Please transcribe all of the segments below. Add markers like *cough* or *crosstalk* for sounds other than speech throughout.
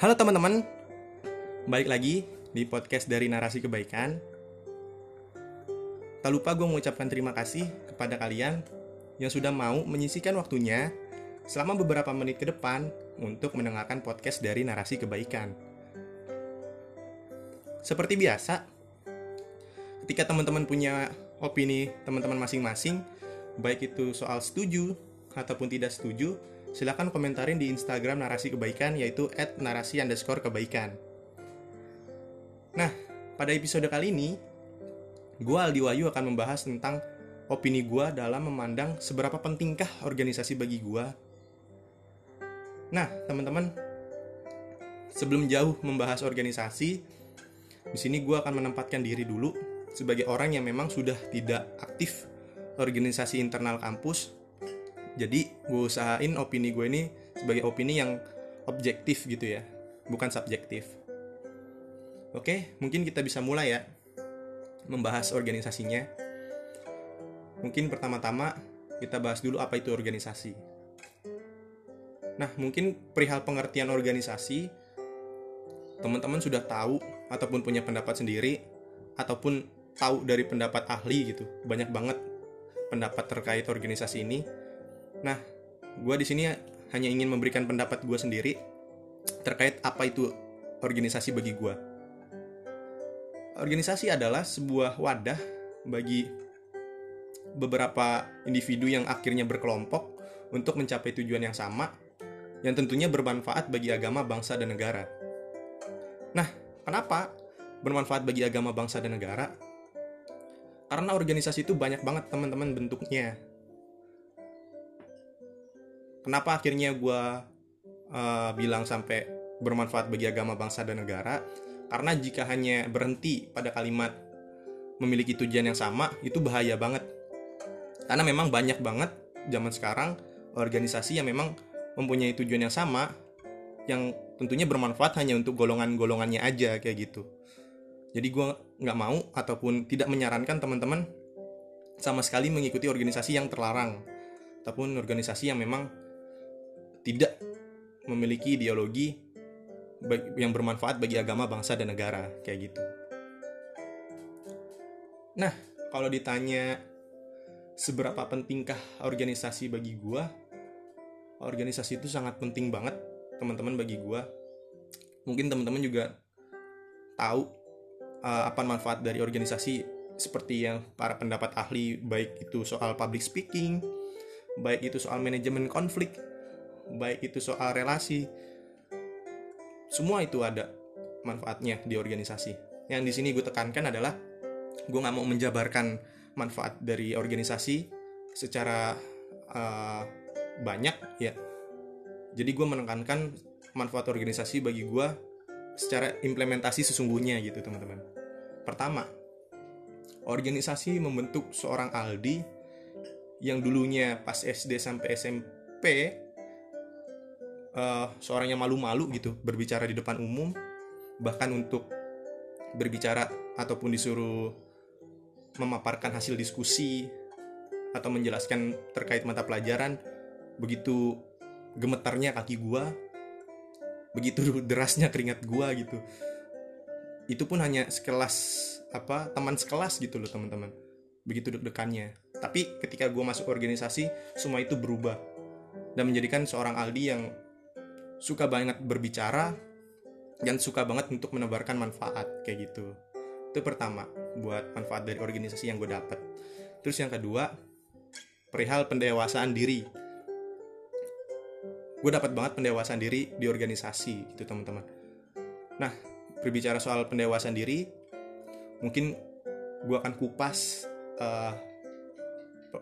Halo teman-teman, balik lagi di podcast dari Narasi Kebaikan. Tak lupa gue mengucapkan terima kasih kepada kalian yang sudah mau menyisikan waktunya selama beberapa menit ke depan untuk mendengarkan podcast dari Narasi Kebaikan. Seperti biasa, ketika teman-teman punya opini teman-teman masing-masing, baik itu soal setuju ataupun tidak setuju, silahkan komentarin di Instagram narasi kebaikan yaitu at narasi underscore kebaikan. Nah, pada episode kali ini, gue Aldi Wayu akan membahas tentang opini gue dalam memandang seberapa pentingkah organisasi bagi gue. Nah, teman-teman, sebelum jauh membahas organisasi, di sini gue akan menempatkan diri dulu sebagai orang yang memang sudah tidak aktif organisasi internal kampus jadi gue usahain opini gue ini sebagai opini yang objektif gitu ya bukan subjektif. Oke mungkin kita bisa mulai ya membahas organisasinya. Mungkin pertama-tama kita bahas dulu apa itu organisasi. Nah mungkin perihal pengertian organisasi teman-teman sudah tahu ataupun punya pendapat sendiri ataupun tahu dari pendapat ahli gitu banyak banget pendapat terkait organisasi ini Nah, gue di sini hanya ingin memberikan pendapat gue sendiri terkait apa itu organisasi bagi gue. Organisasi adalah sebuah wadah bagi beberapa individu yang akhirnya berkelompok untuk mencapai tujuan yang sama, yang tentunya bermanfaat bagi agama, bangsa, dan negara. Nah, kenapa bermanfaat bagi agama, bangsa, dan negara? Karena organisasi itu banyak banget teman-teman bentuknya kenapa akhirnya gue uh, bilang sampai bermanfaat bagi agama bangsa dan negara? Karena jika hanya berhenti pada kalimat memiliki tujuan yang sama itu bahaya banget. Karena memang banyak banget zaman sekarang organisasi yang memang mempunyai tujuan yang sama yang tentunya bermanfaat hanya untuk golongan-golongannya aja kayak gitu. Jadi gue nggak mau ataupun tidak menyarankan teman-teman sama sekali mengikuti organisasi yang terlarang ataupun organisasi yang memang tidak memiliki ideologi yang bermanfaat bagi agama, bangsa, dan negara kayak gitu. Nah, kalau ditanya seberapa pentingkah organisasi bagi gua, organisasi itu sangat penting banget teman-teman bagi gua. Mungkin teman-teman juga tahu uh, apa manfaat dari organisasi seperti yang para pendapat ahli baik itu soal public speaking, baik itu soal manajemen konflik, baik itu soal relasi semua itu ada manfaatnya di organisasi. Yang di sini gue tekankan adalah gue nggak mau menjabarkan manfaat dari organisasi secara uh, banyak ya. Jadi gue menekankan manfaat organisasi bagi gue secara implementasi sesungguhnya gitu teman-teman. Pertama organisasi membentuk seorang Aldi yang dulunya pas SD sampai SMP uh, seorang yang malu-malu gitu berbicara di depan umum bahkan untuk berbicara ataupun disuruh memaparkan hasil diskusi atau menjelaskan terkait mata pelajaran begitu gemetarnya kaki gua begitu *laughs* derasnya keringat gua gitu. Itu pun hanya sekelas apa teman sekelas gitu loh teman-teman. Begitu deg-degannya. Tapi ketika gue masuk organisasi semua itu berubah dan menjadikan seorang Aldi yang suka banget berbicara dan suka banget untuk menebarkan manfaat kayak gitu. Itu pertama buat manfaat dari organisasi yang gue dapet. Terus yang kedua perihal pendewasaan diri. Gue dapat banget pendewasaan diri di organisasi gitu teman-teman. Nah berbicara soal pendewasaan diri mungkin gue akan kupas uh,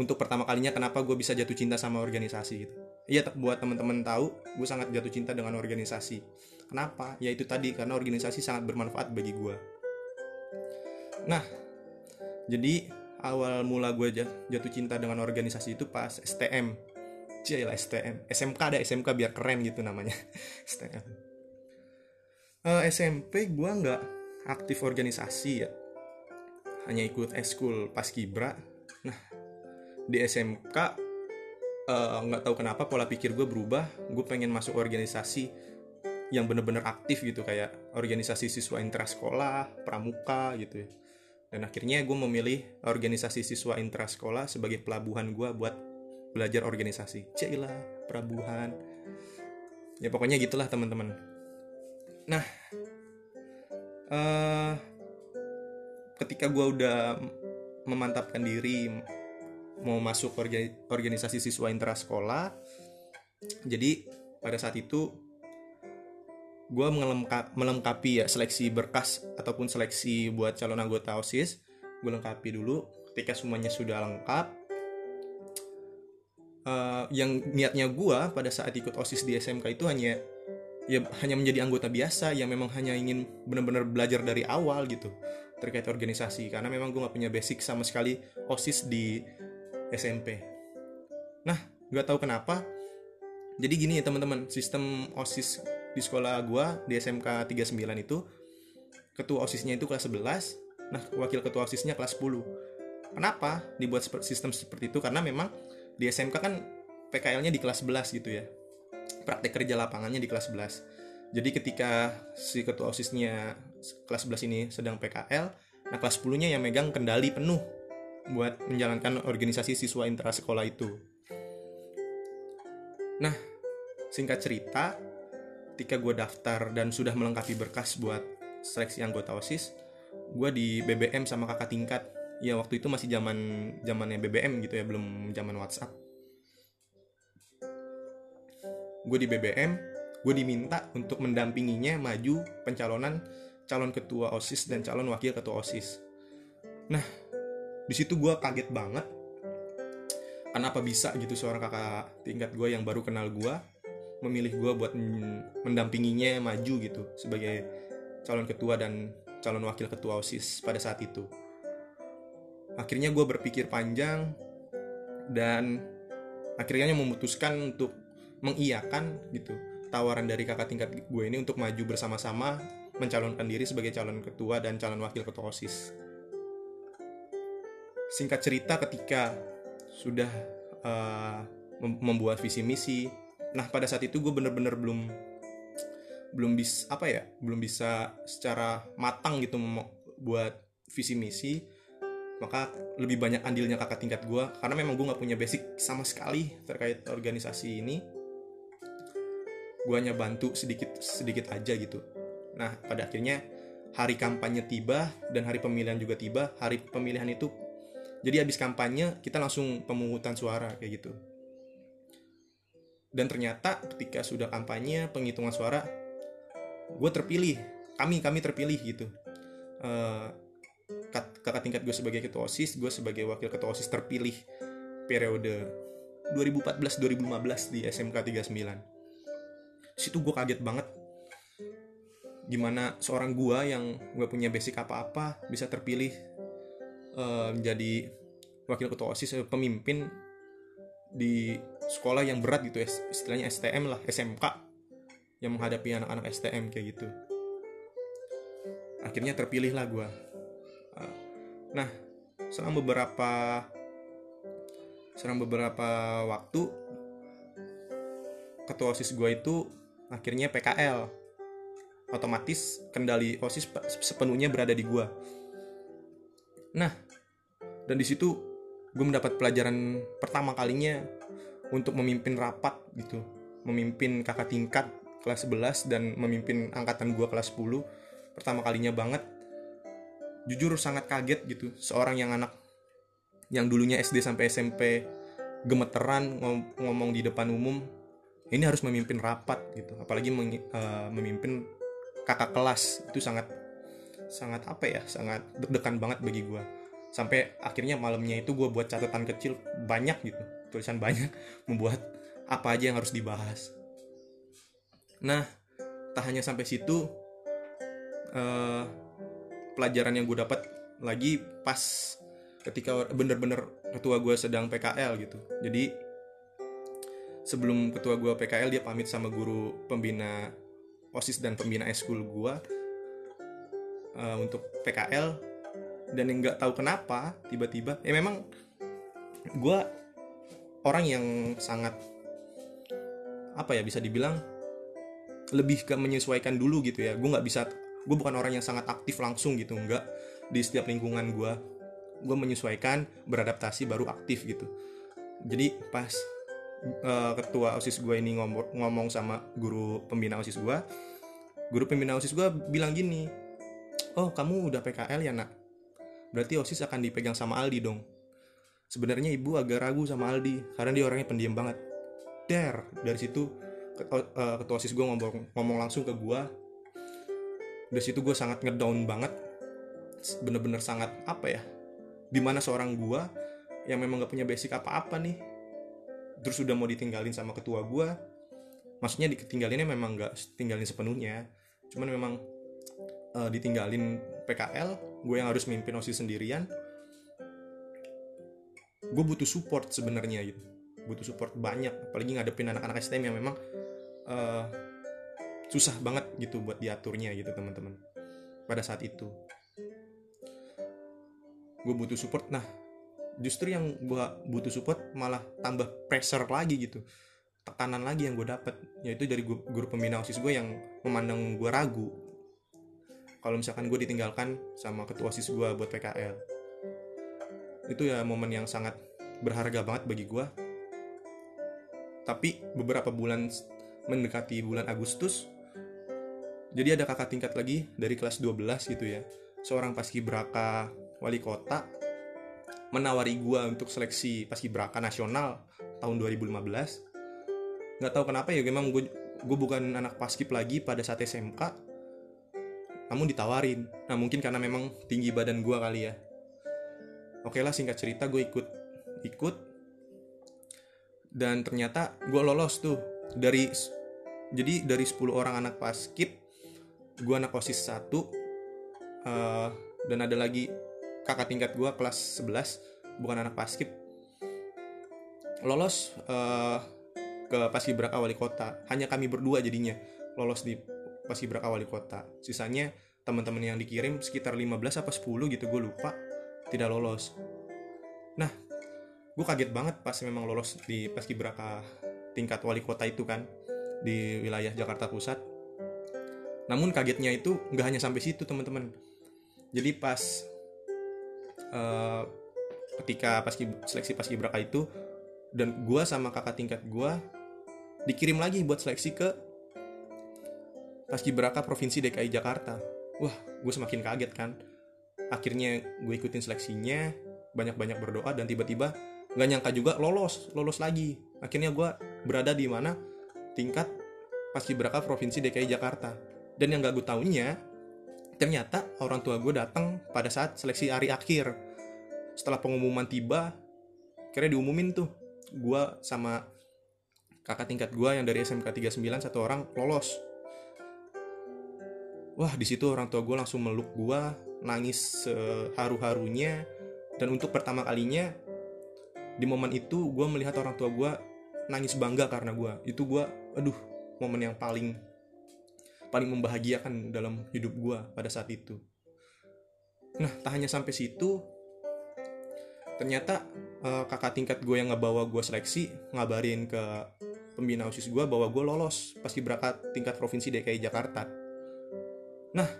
untuk pertama kalinya kenapa gue bisa jatuh cinta sama organisasi gitu Iya buat teman-teman tahu, gue sangat jatuh cinta dengan organisasi. Kenapa? Ya itu tadi karena organisasi sangat bermanfaat bagi gue. Nah, jadi awal mula gue jatuh cinta dengan organisasi itu pas STM. lah STM, SMK ada SMK biar keren gitu namanya. *laughs* STM. Uh, eh, SMP gue nggak aktif organisasi ya, hanya ikut eskul pas kibra. Di SMK Eh, nggak uh, tahu kenapa pola pikir gue berubah. Gue pengen masuk organisasi yang bener-bener aktif gitu kayak organisasi siswa intrasekolah pramuka gitu ya. Dan akhirnya gue memilih organisasi siswa intrasekolah sebagai pelabuhan gue buat belajar organisasi. Cila pelabuhan. Ya pokoknya gitulah teman-teman. Nah uh, ketika gue udah memantapkan diri mau masuk organisasi siswa intrasekolah. Jadi pada saat itu gue melengkapi ya seleksi berkas ataupun seleksi buat calon anggota OSIS. Gue lengkapi dulu ketika semuanya sudah lengkap uh, yang niatnya gue pada saat ikut OSIS di SMK itu hanya ya hanya menjadi anggota biasa yang memang hanya ingin benar-benar belajar dari awal gitu terkait organisasi. Karena memang gue gak punya basic sama sekali OSIS di SMP. Nah gak tahu kenapa. Jadi gini ya teman-teman sistem OSIS di sekolah gue di SMK 39 itu ketua OSISnya itu kelas 11 nah wakil ketua OSISnya kelas 10 kenapa dibuat sistem seperti itu? Karena memang di SMK kan PKL-nya di kelas 11 gitu ya. Praktek kerja lapangannya di kelas 11 jadi ketika si ketua OSISnya kelas 11 ini sedang PKL nah kelas 10 nya yang megang kendali penuh buat menjalankan organisasi siswa intrasekolah itu. Nah singkat cerita ketika gue daftar dan sudah melengkapi berkas buat seleksi anggota OSIS gue di BBM sama kakak tingkat. Ya waktu itu masih zaman zamannya BBM gitu ya belum zaman WhatsApp. Gue di BBM gue diminta untuk mendampinginya maju pencalonan calon ketua OSIS dan calon wakil ketua OSIS. Nah di situ gue kaget banget kenapa bisa gitu seorang kakak tingkat gue yang baru kenal gue memilih gue buat mendampinginya maju gitu sebagai calon ketua dan calon wakil ketua OSIS pada saat itu. Akhirnya gue berpikir panjang dan akhirnya memutuskan untuk mengiyakan gitu tawaran dari kakak tingkat gue ini untuk maju bersama-sama mencalonkan diri sebagai calon ketua dan calon wakil ketua OSIS. Singkat cerita ketika sudah uh, membuat visi misi. Nah pada saat itu gue bener-bener belum belum bisa apa ya belum bisa secara matang gitu buat visi misi. Maka lebih banyak andilnya kakak tingkat gue karena memang gue nggak punya basic sama sekali terkait organisasi ini. Gue hanya bantu sedikit sedikit aja gitu. Nah pada akhirnya hari kampanye tiba dan hari pemilihan juga tiba. Hari pemilihan itu jadi habis kampanye kita langsung pemungutan suara kayak gitu. Dan ternyata ketika sudah kampanye penghitungan suara gue terpilih. Kami kami terpilih gitu. Uh, kakak tingkat gue sebagai ketua osis gue sebagai wakil ketua osis terpilih periode 2014-2015 di SMK 39 situ gue kaget banget. Gimana seorang gue yang gue punya basic apa-apa bisa terpilih menjadi wakil ketua osis pemimpin di sekolah yang berat gitu ya istilahnya STM lah SMK yang menghadapi anak-anak STM kayak gitu. Akhirnya terpilih lah gue ah, nah selang beberapa selang beberapa waktu ketua osis gue itu akhirnya PKL otomatis kendali osis sepenuhnya berada di gue nah dan di situ gue mendapat pelajaran pertama kalinya untuk memimpin rapat gitu. Memimpin kakak tingkat kelas 11 dan memimpin angkatan gue kelas 10 pertama kalinya banget. Jujur sangat kaget gitu seorang yang anak yang dulunya SD sampai SMP gemeteran ngom ngomong di depan umum ini harus memimpin rapat gitu. Apalagi uh, memimpin kakak kelas. Itu sangat sangat apa ya sangat deg-degan banget bagi gue sampai akhirnya malamnya itu gue buat catatan kecil banyak gitu. Tulisan banyak *laughs* membuat apa aja yang harus dibahas. Nah tak hanya sampai situ uh, pelajaran yang gue dapat lagi pas ketika bener-bener ketua gue sedang PKL gitu. Jadi sebelum ketua gue PKL dia pamit sama guru pembina osis dan pembina eskul gue uh, untuk PKL dan yang nggak tahu kenapa tiba-tiba ya memang gue orang yang sangat apa ya bisa dibilang lebih ke menyesuaikan dulu gitu ya. Gue nggak bisa gue bukan orang yang sangat aktif langsung gitu nggak. Di setiap lingkungan gue gue menyesuaikan beradaptasi baru aktif gitu. Jadi pas uh, ketua osis gue ini ngomong, ngomong sama guru pembina osis gue guru pembina osis gue bilang gini oh kamu udah PKL ya nak berarti osis akan dipegang sama Aldi dong. Sebenarnya ibu agak ragu sama Aldi karena dia orangnya pendiam banget. Der dari situ uh, ketua osis gue ngomong ngomong langsung ke gue dari situ gue sangat ngedown banget. Bener-bener sangat apa ya di mana seorang gue yang memang gak punya basic apa-apa nih terus udah mau ditinggalin sama ketua gue maksudnya ditinggalinnya memang gak tinggalin sepenuhnya. Cuman memang uh, ditinggalin PKL gue yang harus mimpin osis sendirian gue butuh support sebenarnya gitu. Butuh support banyak apalagi ngadepin anak-anak STM yang memang uh, susah banget gitu buat diaturnya gitu teman-teman pada saat itu. Gue butuh support. Nah justru yang gue butuh support malah tambah pressure lagi gitu tekanan lagi yang gue dapet yaitu dari guru pembina osis gue yang memandang gue ragu kalau misalkan gue ditinggalkan sama ketua osis gue buat PKL itu ya momen yang sangat berharga banget bagi gue tapi beberapa bulan mendekati bulan Agustus jadi ada kakak tingkat lagi dari kelas 12 gitu ya. Seorang paskibraka wali kota menawari gua untuk seleksi paskibraka nasional tahun 2015 nggak tahu kenapa ya memang gue gue bukan anak paskip lagi pada saat SMK namun ditawarin. Nah mungkin karena memang tinggi badan gue kali ya. Oke lah singkat cerita gue ikut ikut. Dan ternyata gue lolos tuh. Dari jadi dari 10 orang anak paskip gue anak osis satu uh, dan ada lagi kakak tingkat gue kelas 11 bukan anak paskip. Lolos uh, ke paskibraka wali kota. Hanya kami berdua jadinya lolos di paskibraka wali kota. Sisanya teman-teman yang dikirim sekitar 15 apa 10 gitu gue lupa. Tidak lolos. Nah gue kaget banget pas memang lolos di paskibraka tingkat wali kota itu kan di wilayah Jakarta Pusat. Namun kagetnya itu nggak hanya sampai situ teman-teman. Jadi pas uh, ketika pas seleksi pas braka itu dan gue sama kakak tingkat gue dikirim lagi buat seleksi ke paskibraka provinsi DKI Jakarta. Wah gue semakin kaget kan. Akhirnya gue ikutin seleksinya banyak-banyak berdoa dan tiba-tiba nggak nyangka juga lolos lolos lagi. Akhirnya gue berada di mana? Tingkat paskibraka provinsi DKI Jakarta. Dan yang gak gue taunya ternyata orang tua gue datang pada saat seleksi hari akhir. Setelah pengumuman tiba kira diumumin tuh. Gue sama kakak tingkat gue yang dari SMK 39 satu orang lolos wah di situ orang tua gue langsung meluk gue nangis seharu-harunya. Dan untuk pertama kalinya di momen itu gue melihat orang tua gue nangis bangga karena gue itu gue aduh momen yang paling paling membahagiakan dalam hidup gue pada saat itu. Nah tak hanya sampai situ ternyata uh, kakak tingkat gue yang ngebawa gue seleksi ngabarin ke pembina osis gue bahwa gue lolos pasti berangkat tingkat provinsi DKI Jakarta nah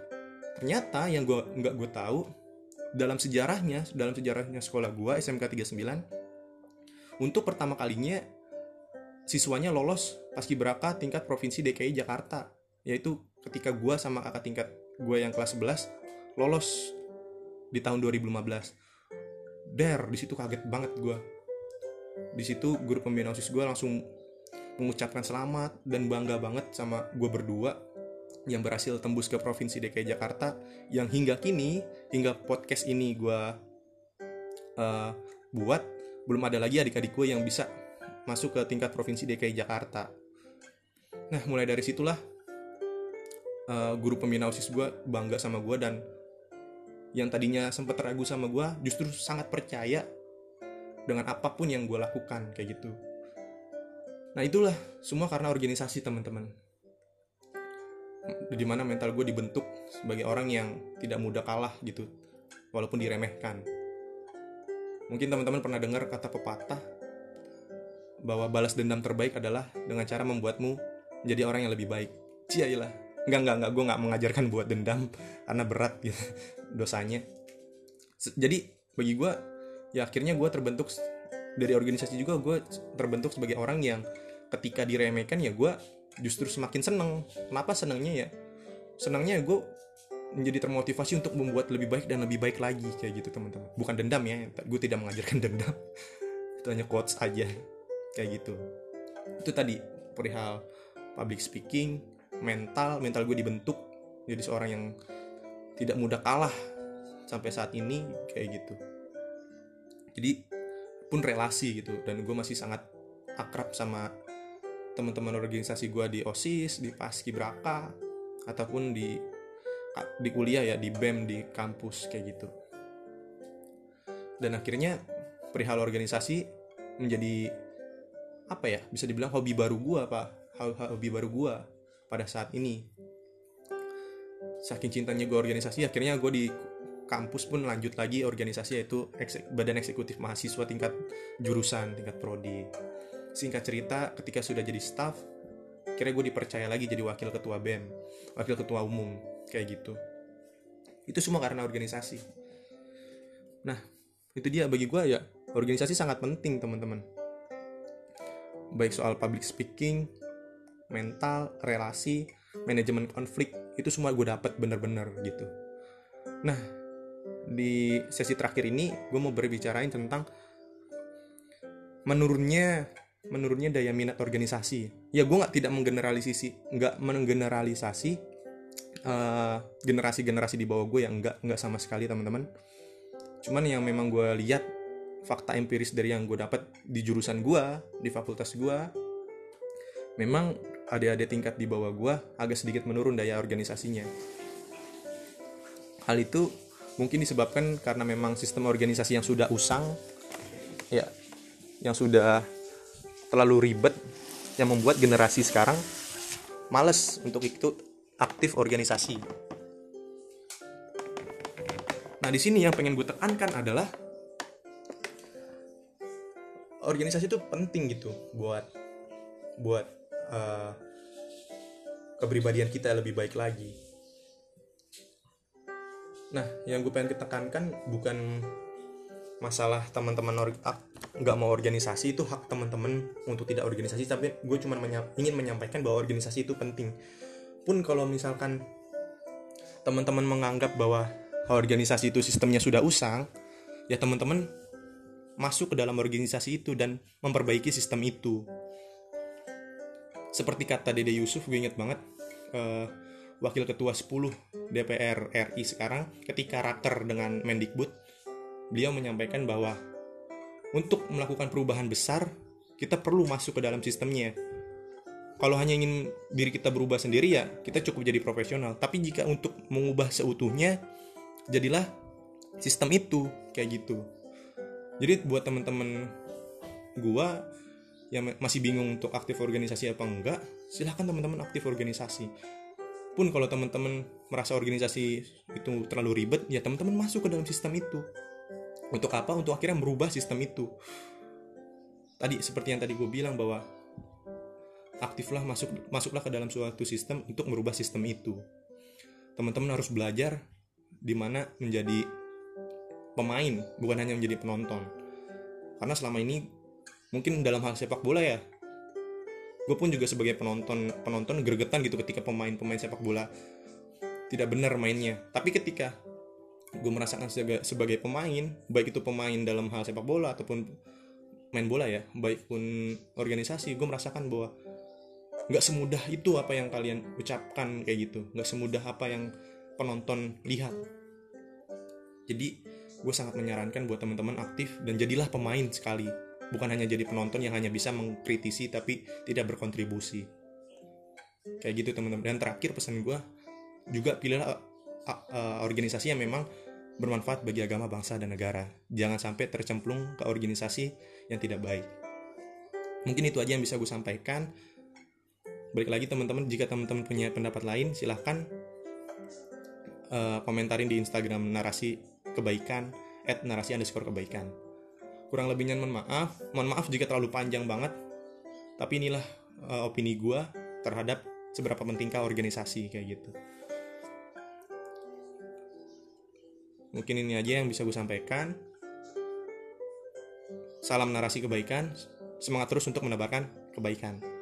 ternyata yang gue nggak gue tahu dalam sejarahnya dalam sejarahnya sekolah gue SMK 39 untuk pertama kalinya siswanya lolos paskibraka tingkat provinsi DKI Jakarta. Yaitu ketika gue sama kakak tingkat gue yang kelas 11 lolos di tahun 2015 der di situ kaget banget gue di situ guru pembina osis gue langsung mengucapkan selamat dan bangga banget sama gue berdua yang berhasil tembus ke provinsi DKI Jakarta yang hingga kini hingga podcast ini gue uh, buat belum ada lagi adik-adik gue yang bisa masuk ke tingkat provinsi DKI Jakarta. Nah mulai dari situlah uh, guru pembina osis gue bangga sama gue dan yang tadinya sempat ragu sama gue justru sangat percaya dengan apa pun yang gue lakukan kayak gitu. Nah itulah semua karena organisasi teman-teman di mana mental gue dibentuk sebagai orang yang tidak mudah kalah gitu walaupun diremehkan mungkin teman-teman pernah dengar kata pepatah bahwa balas dendam terbaik adalah dengan cara membuatmu menjadi orang yang lebih baik Ciailah. Enggak, enggak, enggak. Gue nggak mengajarkan buat dendam *laughs* karena berat gitu *laughs* dosanya. Jadi bagi gue, ya akhirnya gue terbentuk dari organisasi juga gue terbentuk sebagai orang yang ketika diremehkan ya gue justru semakin seneng. Kenapa senengnya ya? Senangnya gue menjadi termotivasi untuk membuat lebih baik dan lebih baik lagi kayak gitu teman-teman. Bukan dendam ya, gue tidak mengajarkan *laughs* dendam. Itu hanya quotes aja kayak gitu. Itu tadi perihal public speaking, mental, mental gue dibentuk jadi seorang yang tidak mudah kalah sampai saat ini kayak gitu. Jadi pun relasi gitu dan gue masih sangat akrab sama teman-teman organisasi gue di OSIS, di Paskibraka ataupun di di kuliah ya di BEM di kampus kayak gitu. Dan akhirnya perihal organisasi menjadi apa ya bisa dibilang hobi baru gua pak. Hobi baru gua pada saat ini. Saking cintanya gue organisasi akhirnya gue di kampus pun lanjut lagi organisasi yaitu badan eksekutif mahasiswa tingkat jurusan tingkat prodi singkat cerita ketika sudah jadi staff kira gue dipercaya lagi jadi wakil ketua bem wakil ketua umum kayak gitu. Itu semua karena organisasi. Nah itu dia. Bagi gue ya organisasi sangat penting teman-teman. Baik soal public speaking mental relasi manajemen konflik itu semua gue dapat bener-bener gitu. Nah di sesi terakhir ini gue mau berbicarain tentang menurunnya menurunnya daya minat organisasi. Ya gue nggak tidak menggeneralisasi nggak menggeneralisasi eh, generasi-generasi di bawah gue yang nggak nggak sama sekali teman-teman. Cuman yang memang gue lihat fakta empiris dari yang gue dapat di jurusan gue di fakultas gue memang adik-adik tingkat di bawah gue agak sedikit menurun daya organisasinya. Hal itu mungkin disebabkan karena memang sistem organisasi yang sudah usang ya yang sudah terlalu ribet yang membuat generasi sekarang males untuk ikut aktif organisasi. Nah di sini yang pengen gue tekankan adalah organisasi itu penting gitu buat buat uh, kepribadian kita lebih baik lagi. Nah yang gue pengen ketekankan bukan masalah teman-teman nggak mau organisasi itu hak teman-teman untuk tidak organisasi tapi gue cuma menya- ingin menyampaikan bahwa organisasi itu penting. Pun kalau misalkan teman-teman menganggap bahwa organisasi itu sistemnya sudah usang ya teman-teman masuk ke dalam organisasi itu dan memperbaiki sistem itu. Seperti kata Dede Yusuf gue inget banget eh, wakil ketua 10 DPR RI sekarang ketika raker dengan Mendikbud beliau menyampaikan bahwa untuk melakukan perubahan besar kita perlu masuk ke dalam sistemnya. Kalau hanya ingin diri kita berubah sendiri ya kita cukup jadi profesional. Tapi jika untuk mengubah seutuhnya jadilah sistem itu kayak gitu. Jadi buat temen-temen gua yang masih bingung untuk aktif organisasi apa enggak silahkan teman-teman aktif organisasi. Pun kalau teman-teman merasa organisasi itu terlalu ribet ya teman-teman masuk ke dalam sistem itu untuk apa? Untuk akhirnya merubah sistem itu. Tadi seperti yang tadi gue bilang bahwa aktiflah masuk masuklah ke dalam suatu sistem untuk merubah sistem itu. Teman-teman harus belajar di mana menjadi pemain bukan hanya menjadi penonton. Karena selama ini mungkin dalam hal sepak bola ya gue pun juga sebagai penonton penonton gregetan gitu ketika pemain-pemain sepak bola tidak benar mainnya. Tapi ketika gue merasakan sebagai, sebagai pemain baik itu pemain dalam hal sepak bola ataupun main bola ya baik pun organisasi gue merasakan bahwa nggak semudah itu apa yang kalian ucapkan kayak gitu. Nggak semudah apa yang penonton lihat. Jadi gue sangat menyarankan buat teman-teman aktif dan jadilah pemain sekali. Bukan hanya jadi penonton yang hanya bisa mengkritisi tapi tidak berkontribusi. Kayak gitu teman-teman. Dan terakhir pesan gue juga pilihlah organisasi yang memang bermanfaat bagi agama bangsa dan negara. Jangan sampai tercemplung ke organisasi yang tidak baik. Mungkin itu aja yang bisa gue sampaikan. Balik lagi teman-teman jika teman-teman punya pendapat lain silahkan uh, komentarin di Instagram narasi kebaikan at narasi underscore kebaikan. Kurang lebihnya mohon maaf. Mohon maaf jika terlalu panjang banget. Tapi inilah uh, opini gue terhadap seberapa pentingkah organisasi kayak gitu mungkin ini aja yang bisa gue sampaikan. Salam narasi kebaikan. Semangat terus untuk menebarkan kebaikan